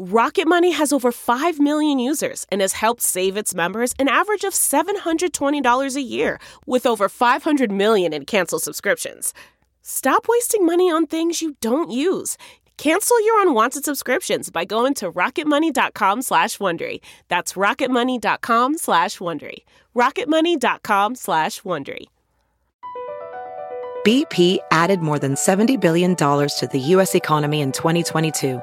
Rocket Money has over 5 million users and has helped save its members an average of $720 a year with over 500 million in canceled subscriptions. Stop wasting money on things you don't use. Cancel your unwanted subscriptions by going to rocketmoney.com slash Wondery. That's rocketmoney.com slash Wondery. rocketmoney.com slash Wondery. BP added more than $70 billion to the U.S. economy in 2022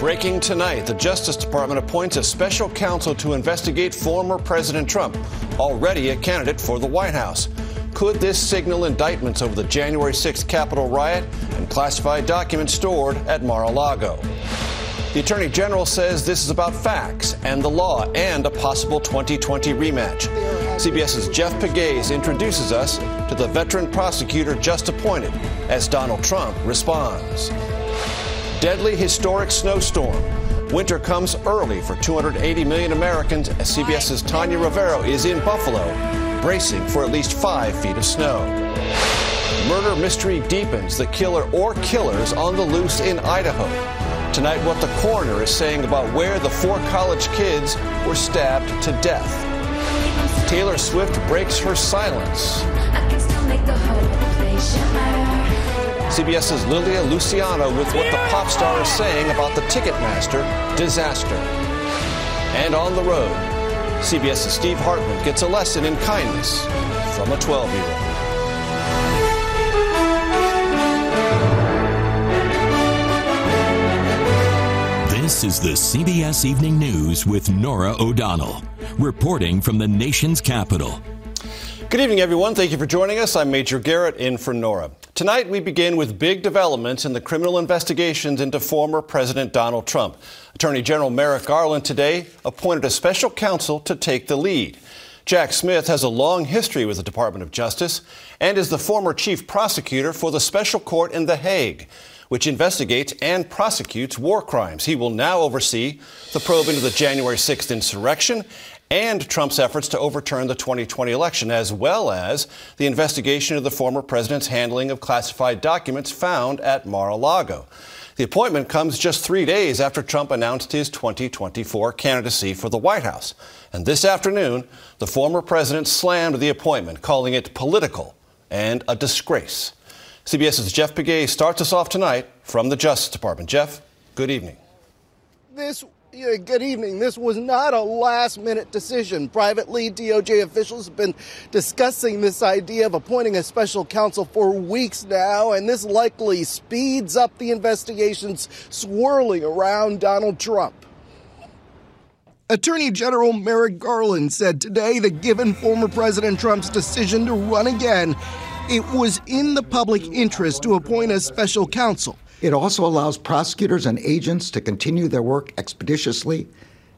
Breaking tonight, the Justice Department appoints a special counsel to investigate former President Trump, already a candidate for the White House. Could this signal indictments over the January 6th Capitol riot and classified documents stored at Mar a Lago? The Attorney General says this is about facts and the law and a possible 2020 rematch. CBS's Jeff Pegues introduces us to the veteran prosecutor just appointed as Donald Trump responds. Deadly historic snowstorm. Winter comes early for 280 million Americans as CBS's Tanya Rivero is in Buffalo, bracing for at least five feet of snow. Murder mystery deepens. The killer or killers on the loose in Idaho. Tonight, what the coroner is saying about where the four college kids were stabbed to death. Taylor Swift breaks her silence. CBS's Lilia Luciano with what the pop star is saying about the Ticketmaster disaster. And on the road, CBS's Steve Hartman gets a lesson in kindness from a 12 year old. This is the CBS Evening News with Norah O'Donnell, reporting from the nation's capital. Good evening, everyone. Thank you for joining us. I'm Major Garrett in for Norah. Tonight, we begin with big developments in the criminal investigations into former President Donald Trump. Attorney General Merrick Garland today appointed a special counsel to take the lead. Jack Smith has a long history with the Department of Justice and is the former chief prosecutor for the special court in The Hague, which investigates and prosecutes war crimes. He will now oversee the probe into the January 6th insurrection and Trump's efforts to overturn the 2020 election, as well as the investigation of the former president's handling of classified documents found at Mar a Lago. The appointment comes just three days after Trump announced his 2024 candidacy for the White House. And this afternoon, the former president slammed the appointment, calling it political and a disgrace. CBS's Jeff Pegues starts us off tonight from the Justice Department. Jeff, good evening. This good evening. This was not a last minute decision. Privately, DOJ officials have been discussing this idea of appointing a special counsel for weeks now, and this likely speeds up the investigations swirling around Donald Trump. Attorney General Merrick Garland said today that given former President Trump's decision to run again, it was in the public interest to appoint a special counsel. It also allows prosecutors and agents to continue their work expeditiously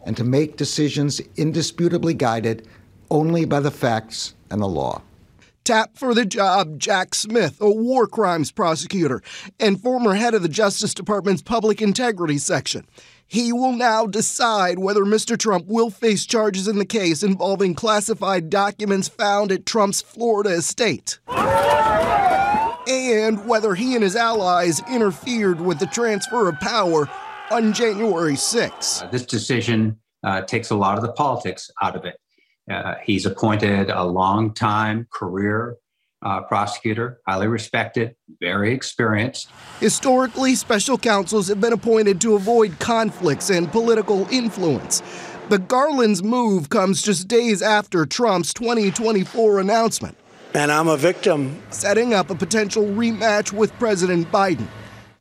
and to make decisions indisputably guided only by the facts and the law. Tap for the job Jack Smith, a war crimes prosecutor and former head of the Justice Department's Public Integrity Section. He will now decide whether Mr. Trump will face charges in the case involving classified documents found at Trump's Florida estate and whether he and his allies interfered with the transfer of power on January 6. Uh, this decision uh, takes a lot of the politics out of it. Uh, he's appointed a long-time career uh, prosecutor, highly respected, very experienced. Historically, special counsels have been appointed to avoid conflicts and political influence. The Garland's move comes just days after Trump's 2024 announcement. And I'm a victim. Setting up a potential rematch with President Biden.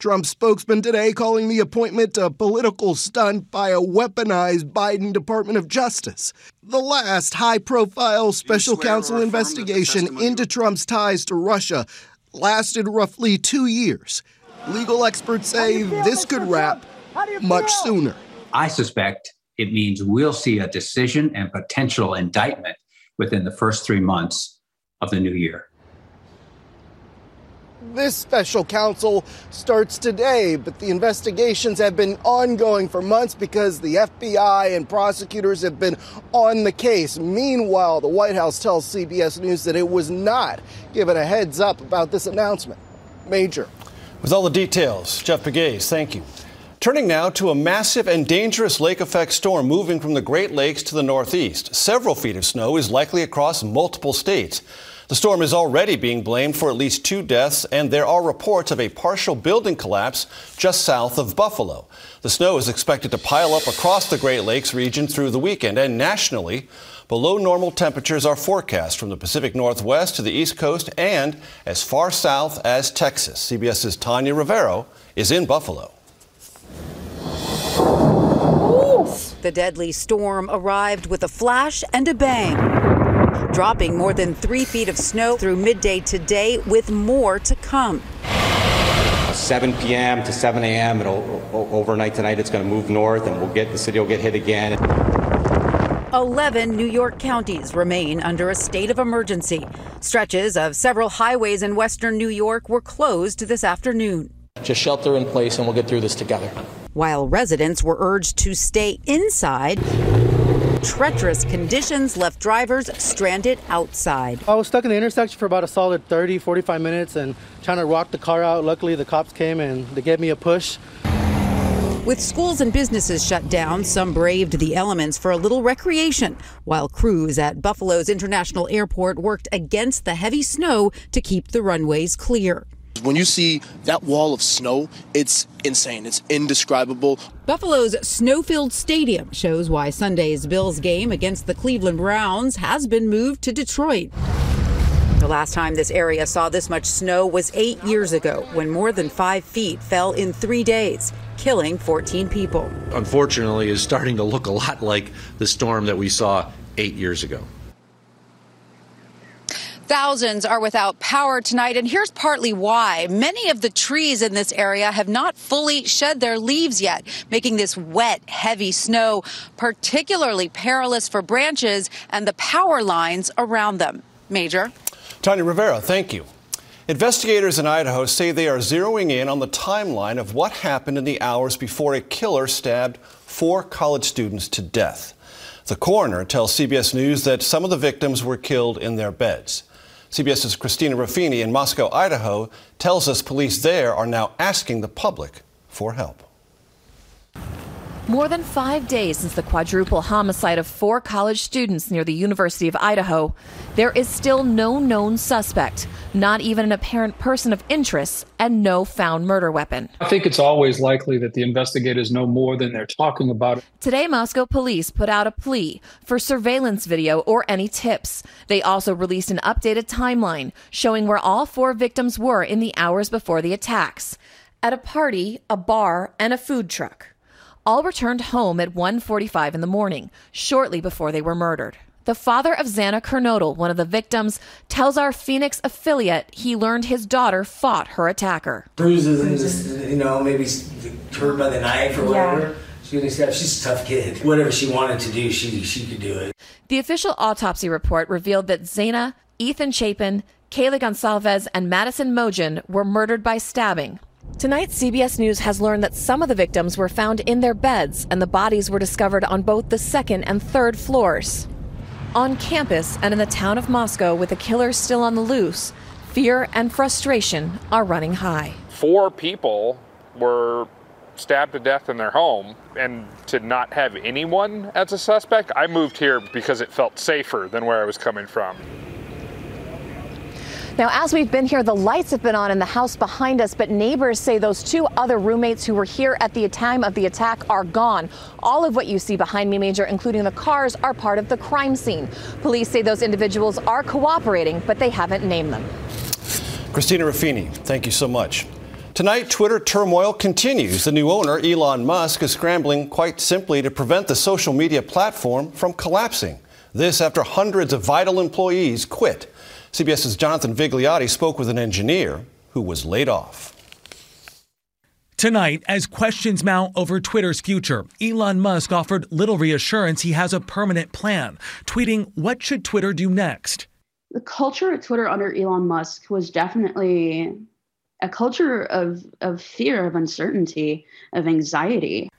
Trump's spokesman today calling the appointment a political stunt by a weaponized Biden Department of Justice. The last high profile special counsel investigation into Trump's ties to Russia lasted roughly two years. Legal experts say this could wrap much sooner. I suspect it means we'll see a decision and potential indictment within the first three months of the new year. This special counsel starts today, but the investigations have been ongoing for months because the FBI and prosecutors have been on the case. Meanwhile, the White House tells CBS News that it was not given a heads up about this announcement. Major. With all the details, Jeff Pegues, thank you. Turning now to a massive and dangerous lake effect storm moving from the Great Lakes to the northeast. Several feet of snow is likely across multiple states. The storm is already being blamed for at least two deaths, and there are reports of a partial building collapse just south of Buffalo. The snow is expected to pile up across the Great Lakes region through the weekend, and nationally, below normal temperatures are forecast from the Pacific Northwest to the East Coast and as far south as Texas. CBS's Tanya Rivero is in Buffalo. The deadly storm arrived with a flash and a bang dropping more than three feet of snow through midday today, with more to come. 7 p.m. to 7 a.m. It'll overnight tonight. It's going to move north, and we'll get the city will get hit again. 11 New York counties remain under a state of emergency. Stretches of several highways in western New York were closed this afternoon. Just shelter in place and we'll get through this together. While residents were urged to stay inside, treacherous conditions left drivers stranded outside. I was stuck in the intersection for about a solid 30, 45 minutes and trying to rock the car out. Luckily, the cops came and they gave me a push. With schools and businesses shut down, some braved the elements for a little recreation, while crews at Buffalo's International Airport worked against the heavy snow to keep the runways clear. When you see that wall of snow, it's insane. It's indescribable. Buffalo's snow filled stadium shows why Sunday's Bills game against the Cleveland Browns has been moved to Detroit. The last time this area saw this much snow was eight years ago when more than five feet fell in three days, killing 14 people. Unfortunately, is starting to look a lot like the storm that we saw eight years ago. Thousands are without power tonight, and here's partly why. Many of the trees in this area have not fully shed their leaves yet, making this wet, heavy snow particularly perilous for branches and the power lines around them. Major. Tanya Rivero, thank you. Investigators in Idaho say they are zeroing in on the timeline of what happened in the hours before a killer stabbed four college students to death. The coroner tells CBS News that some of the victims were killed in their beds. CBS's Christina Ruffini in Moscow, Idaho, tells us police there are now asking the public for help. More than five days since the quadruple homicide of four college students near the University of Idaho, there is still no known suspect, not even an apparent person of interest, and no found murder weapon. I think it's always likely that the investigators know more than they're talking about. Today, Moscow police put out a plea for surveillance video or any tips. They also released an updated timeline showing where all four victims were in the hours before the attacks at a party, a bar, and a food truck all returned home at 1:45 in the morning, shortly before they were murdered. The father of Xana Kernodle, one of the victims, tells our Phoenix affiliate he learned his daughter fought her attacker. Bruises and just, you know, maybe hurt by the knife or whatever. Yeah. She's a tough kid. Whatever she wanted to do, she she could do it. The official autopsy report revealed that Xana, Ethan Chapin, Kayla Goncalves, and Madison Mogen were murdered by stabbing, Tonight, CBS News has learned that some of the victims were found in their beds and the bodies were discovered on both the second and third floors. On campus and in the town of Moscow, with the killers still on the loose, fear and frustration are running high. Four people were stabbed to death in their home, and to not have anyone as a suspect, I moved here because it felt safer than where I was coming from. Now, as we've been here, the lights have been on in the house behind us, but neighbors say those two other roommates who were here at the time of the attack are gone. All of what you see behind me, Major, including the cars, are part of the crime scene. Police say those individuals are cooperating, but they haven't named them. Christina Ruffini, thank you so much. Tonight, Twitter turmoil continues. The new owner, Elon Musk, is scrambling quite simply to prevent the social media platform from collapsing. This after hundreds of vital employees quit. CBS's Jonathan Vigliotti spoke with an engineer who was laid off. Tonight, as questions mount over Twitter's future, Elon Musk offered little reassurance he has a permanent plan, tweeting, What should Twitter do next? The culture at Twitter under Elon Musk was definitely a culture of, of fear, of uncertainty, of anxiety.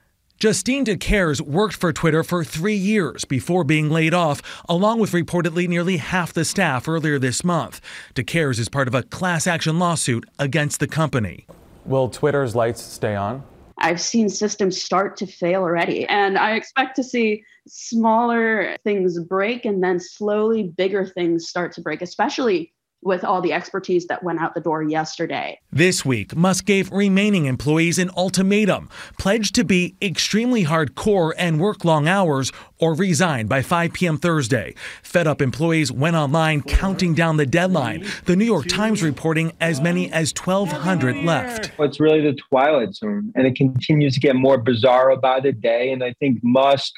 Justine Decaires worked for Twitter for three years before being laid off, along with reportedly nearly half the staff earlier this month. Decaires is part of a class action lawsuit against the company. Will Twitter's lights stay on? I've seen systems start to fail already, and I expect to see smaller things break and then slowly bigger things start to break, especially with all the expertise that went out the door yesterday. This week, Musk gave remaining employees an ultimatum pledged to be extremely hardcore and work long hours or resign by 5 p.m. Thursday. Fed up employees went online counting down the deadline. The New York Times reporting as many as 1,200 left. It's really the twilight zone, and it continues to get more bizarre by the day. And I think Musk,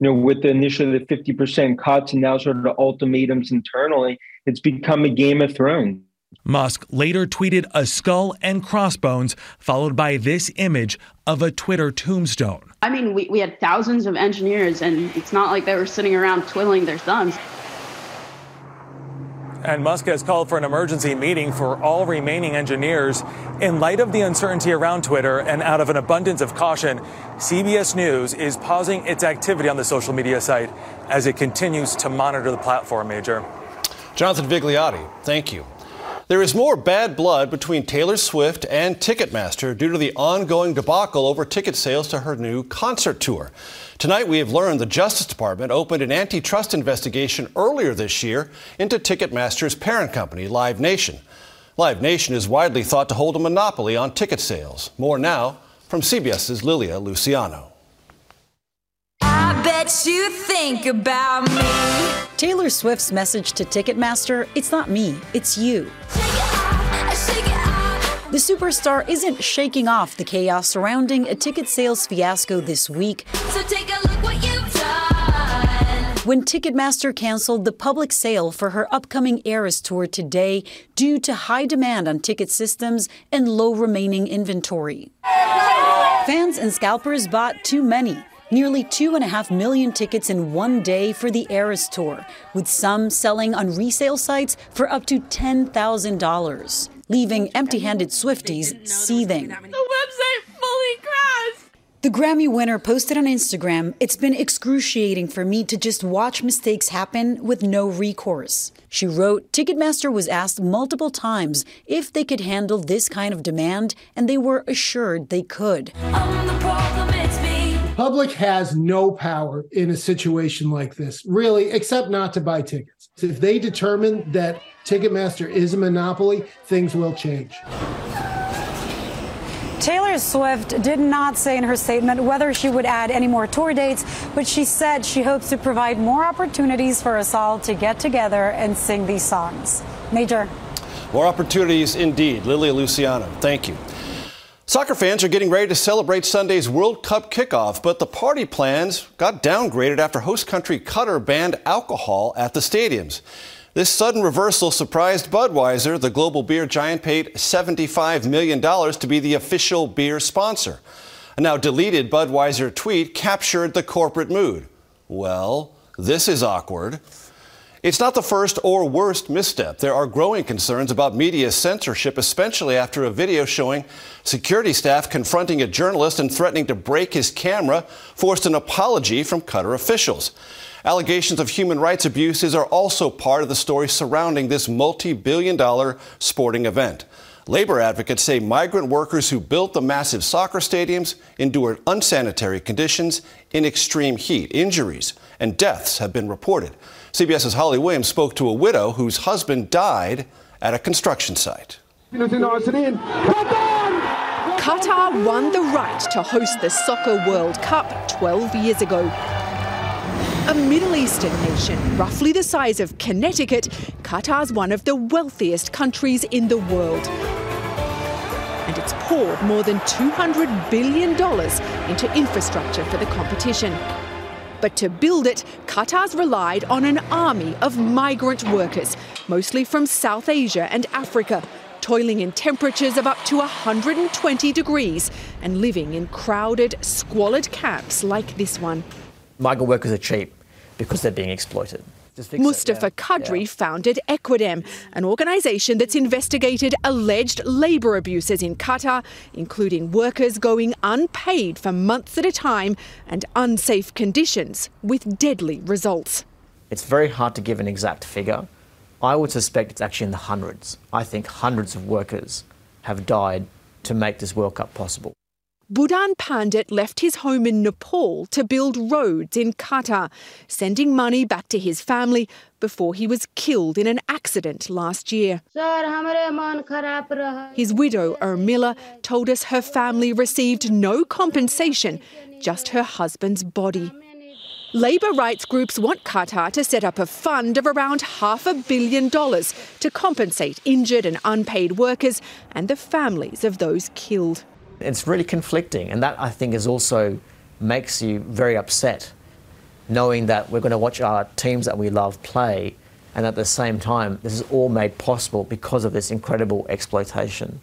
you know, with the initially the 50% cuts and now sort of the ultimatums internally, it's become a Game of Thrones. Musk later tweeted a skull and crossbones, followed by this image of a Twitter tombstone. I mean, we, we had thousands of engineers, and it's not like they were sitting around twiddling their thumbs. And Musk has called for an emergency meeting for all remaining engineers. In light of the uncertainty around Twitter and out of an abundance of caution, CBS News is pausing its activity on the social media site as it continues to monitor the platform, Major. Jonathan Vigliotti, thank you. There is more bad blood between Taylor Swift and Ticketmaster due to the ongoing debacle over ticket sales to her new concert tour. Tonight, we have learned the Justice Department opened an antitrust investigation earlier this year into Ticketmaster's parent company, Live Nation. Live Nation is widely thought to hold a monopoly on ticket sales. More now from CBS's Lilia Luciano. I bet you think about me. Taylor Swift's message to Ticketmaster it's not me, it's you. The superstar isn't shaking off the chaos surrounding a ticket sales fiasco this week. So take a look what you've done. When Ticketmaster canceled the public sale for her upcoming Eras tour today due to high demand on ticket systems and low remaining inventory. Fans and scalpers bought too many. Nearly two and a half million tickets in one day for the Eras Tour, with some selling on resale sites for up to $10,000, leaving empty handed Swifties seething. The website fully crashed. The Grammy winner posted on Instagram It's been excruciating for me to just watch mistakes happen with no recourse. She wrote Ticketmaster was asked multiple times if they could handle this kind of demand, and they were assured they could. Public has no power in a situation like this, really, except not to buy tickets. If they determine that Ticketmaster is a monopoly, things will change. Taylor Swift did not say in her statement whether she would add any more tour dates, but she said she hopes to provide more opportunities for us all to get together and sing these songs. Major. More opportunities indeed. Lilia Luciano, thank you. Soccer fans are getting ready to celebrate Sunday's World Cup kickoff, but the party plans got downgraded after host country Qatar banned alcohol at the stadiums. This sudden reversal surprised Budweiser. The global beer giant paid $75 million to be the official beer sponsor. A now deleted Budweiser tweet captured the corporate mood. Well, this is awkward. It's not the first or worst misstep. There are growing concerns about media censorship, especially after a video showing security staff confronting a journalist and threatening to break his camera forced an apology from Qatar officials. Allegations of human rights abuses are also part of the story surrounding this multi billion dollar sporting event. Labor advocates say migrant workers who built the massive soccer stadiums endured unsanitary conditions in extreme heat. Injuries and deaths have been reported. CBS's Holly Williams spoke to a widow whose husband died at a construction site. Qatar won the right to host the Soccer World Cup 12 years ago. A Middle Eastern nation, roughly the size of Connecticut, Qatar's one of the wealthiest countries in the world. And it's poured more than $200 billion into infrastructure for the competition. But to build it, Qatar's relied on an army of migrant workers, mostly from South Asia and Africa, toiling in temperatures of up to 120 degrees and living in crowded, squalid camps like this one. Migrant workers are cheap because they're being exploited. Mustafa Qadri founded Equidem, an organisation that's investigated alleged labour abuses in Qatar, including workers going unpaid for months at a time and unsafe conditions with deadly results. It's very hard to give an exact figure. I would suspect it's actually in the hundreds. I think hundreds of workers have died to make this World Cup possible. Budan Pandit left his home in Nepal to build roads in Qatar, sending money back to his family before he was killed in an accident last year. His widow, Urmila, told us her family received no compensation, just her husband's body. Labour rights groups want Qatar to set up a fund of around half a billion dollars to compensate injured and unpaid workers and the families of those killed. It's really conflicting, and that I think is also makes you very upset, knowing that we're going to watch our teams that we love play, and at the same time, this is all made possible because of this incredible exploitation.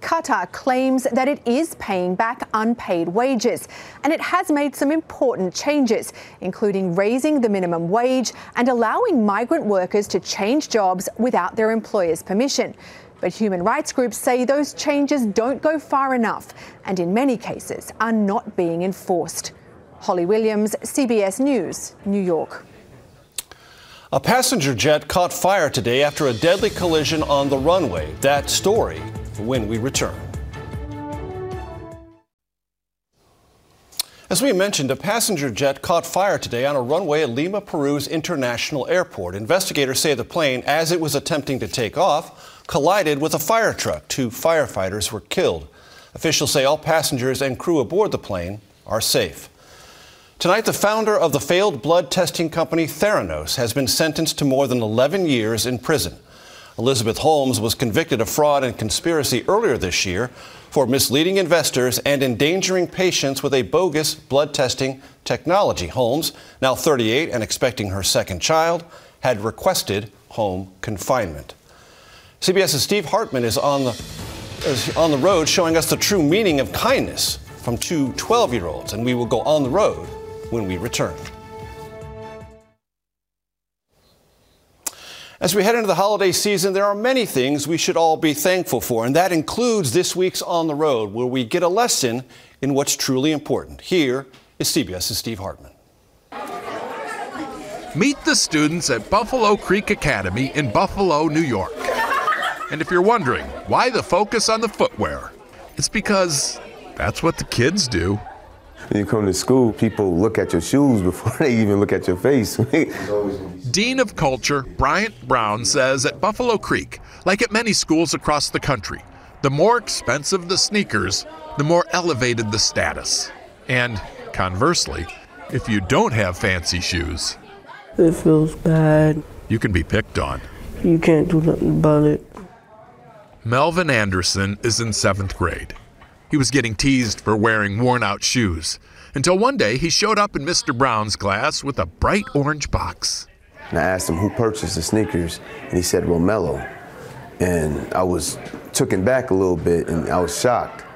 Qatar claims that it is paying back unpaid wages, and it has made some important changes, including raising the minimum wage and allowing migrant workers to change jobs without their employer's permission. But human rights groups say those changes don't go far enough and, in many cases, are not being enforced. Holly Williams, CBS News, New York. A passenger jet caught fire today after a deadly collision on the runway. That story when we return. As we mentioned, a passenger jet caught fire today on a runway at Lima, Peru's International Airport. Investigators say the plane, as it was attempting to take off, collided with a fire truck. Two firefighters were killed. Officials say all passengers and crew aboard the plane are safe. Tonight, the founder of the failed blood testing company Theranos has been sentenced to more than 11 years in prison. Elizabeth Holmes was convicted of fraud and conspiracy earlier this year for misleading investors and endangering patients with a bogus blood testing technology. Holmes, now 38 and expecting her second child, had requested home confinement. CBS's Steve Hartman is on the, is on the road showing us the true meaning of kindness from two 12 year olds, and we will go on the road when we return. As we head into the holiday season, there are many things we should all be thankful for, and that includes this week's On the Road, where we get a lesson in what's truly important. Here is CBS's Steve Hartman. Meet the students at Buffalo Creek Academy in Buffalo, New York. And if you're wondering why the focus on the footwear, it's because that's what the kids do. When you come to school, people look at your shoes before they even look at your face. Dean of Culture Bryant Brown says at Buffalo Creek, like at many schools across the country, the more expensive the sneakers, the more elevated the status. And conversely, if you don't have fancy shoes, it feels bad. You can be picked on. You can't do nothing about it. Melvin Anderson is in seventh grade. He was getting teased for wearing worn out shoes until one day he showed up in Mr. Brown's class with a bright orange box. And I asked him who purchased the sneakers, and he said Romello. And I was taken back a little bit, and I was shocked.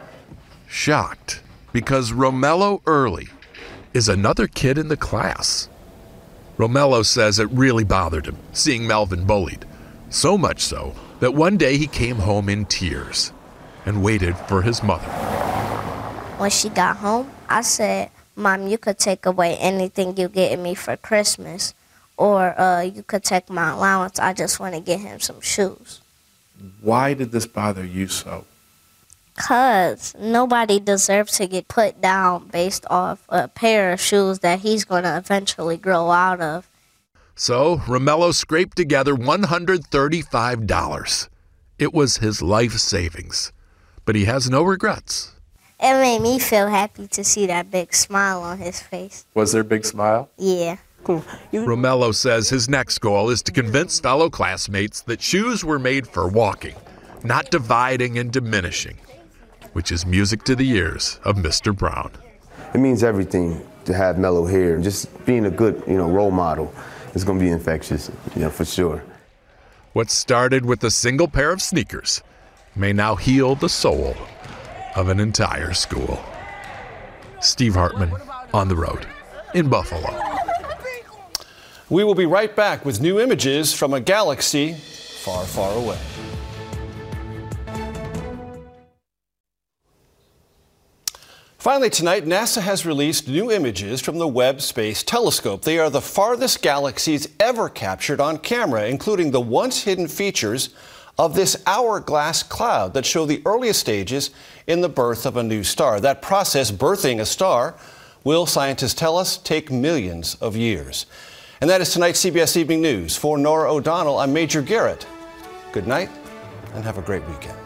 Shocked because Romello Early is another kid in the class. Romello says it really bothered him seeing Melvin bullied, so much so that one day he came home in tears and waited for his mother. When she got home, I said, Mom, you could take away anything you get me for Christmas, or uh, you could take my allowance. I just want to get him some shoes. Why did this bother you so? Because nobody deserves to get put down based off a pair of shoes that he's going to eventually grow out of. So Romello scraped together $135. It was his life savings, but he has no regrets. It made me feel happy to see that big smile on his face. Was there a big smile? Yeah. Romello says his next goal is to convince fellow classmates that shoes were made for walking, not dividing and diminishing, which is music to the ears of Mr. Brown. It means everything to have Mello here. Just being a good, you know, role model is going to be infectious, you know, for sure. What started with a single pair of sneakers may now heal the soul of an entire school. Steve Hartman on the road in Buffalo. We will be right back with new images from a galaxy far, far away. Finally, tonight, NASA has released new images from the Webb Space Telescope. They are the farthest galaxies ever captured on camera, including the once hidden features of this hourglass cloud that show the earliest stages in the birth of a new star. That process, birthing a star, will, scientists tell us, take millions of years. And that is tonight's CBS Evening News. For Norah O'Donnell, I'm Major Garrett. Good night and have a great weekend.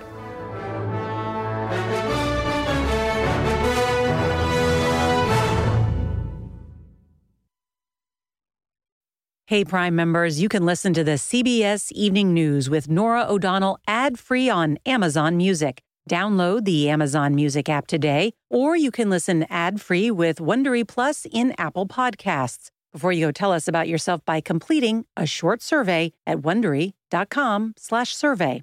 Hey, Prime members, you can listen to the CBS Evening News with Norah O'Donnell ad free on Amazon Music. Download the Amazon Music app today, or you can listen ad free with Wondery Plus in Apple Podcasts. Before you go, tell us about yourself by completing a short survey at wondery.com/survey.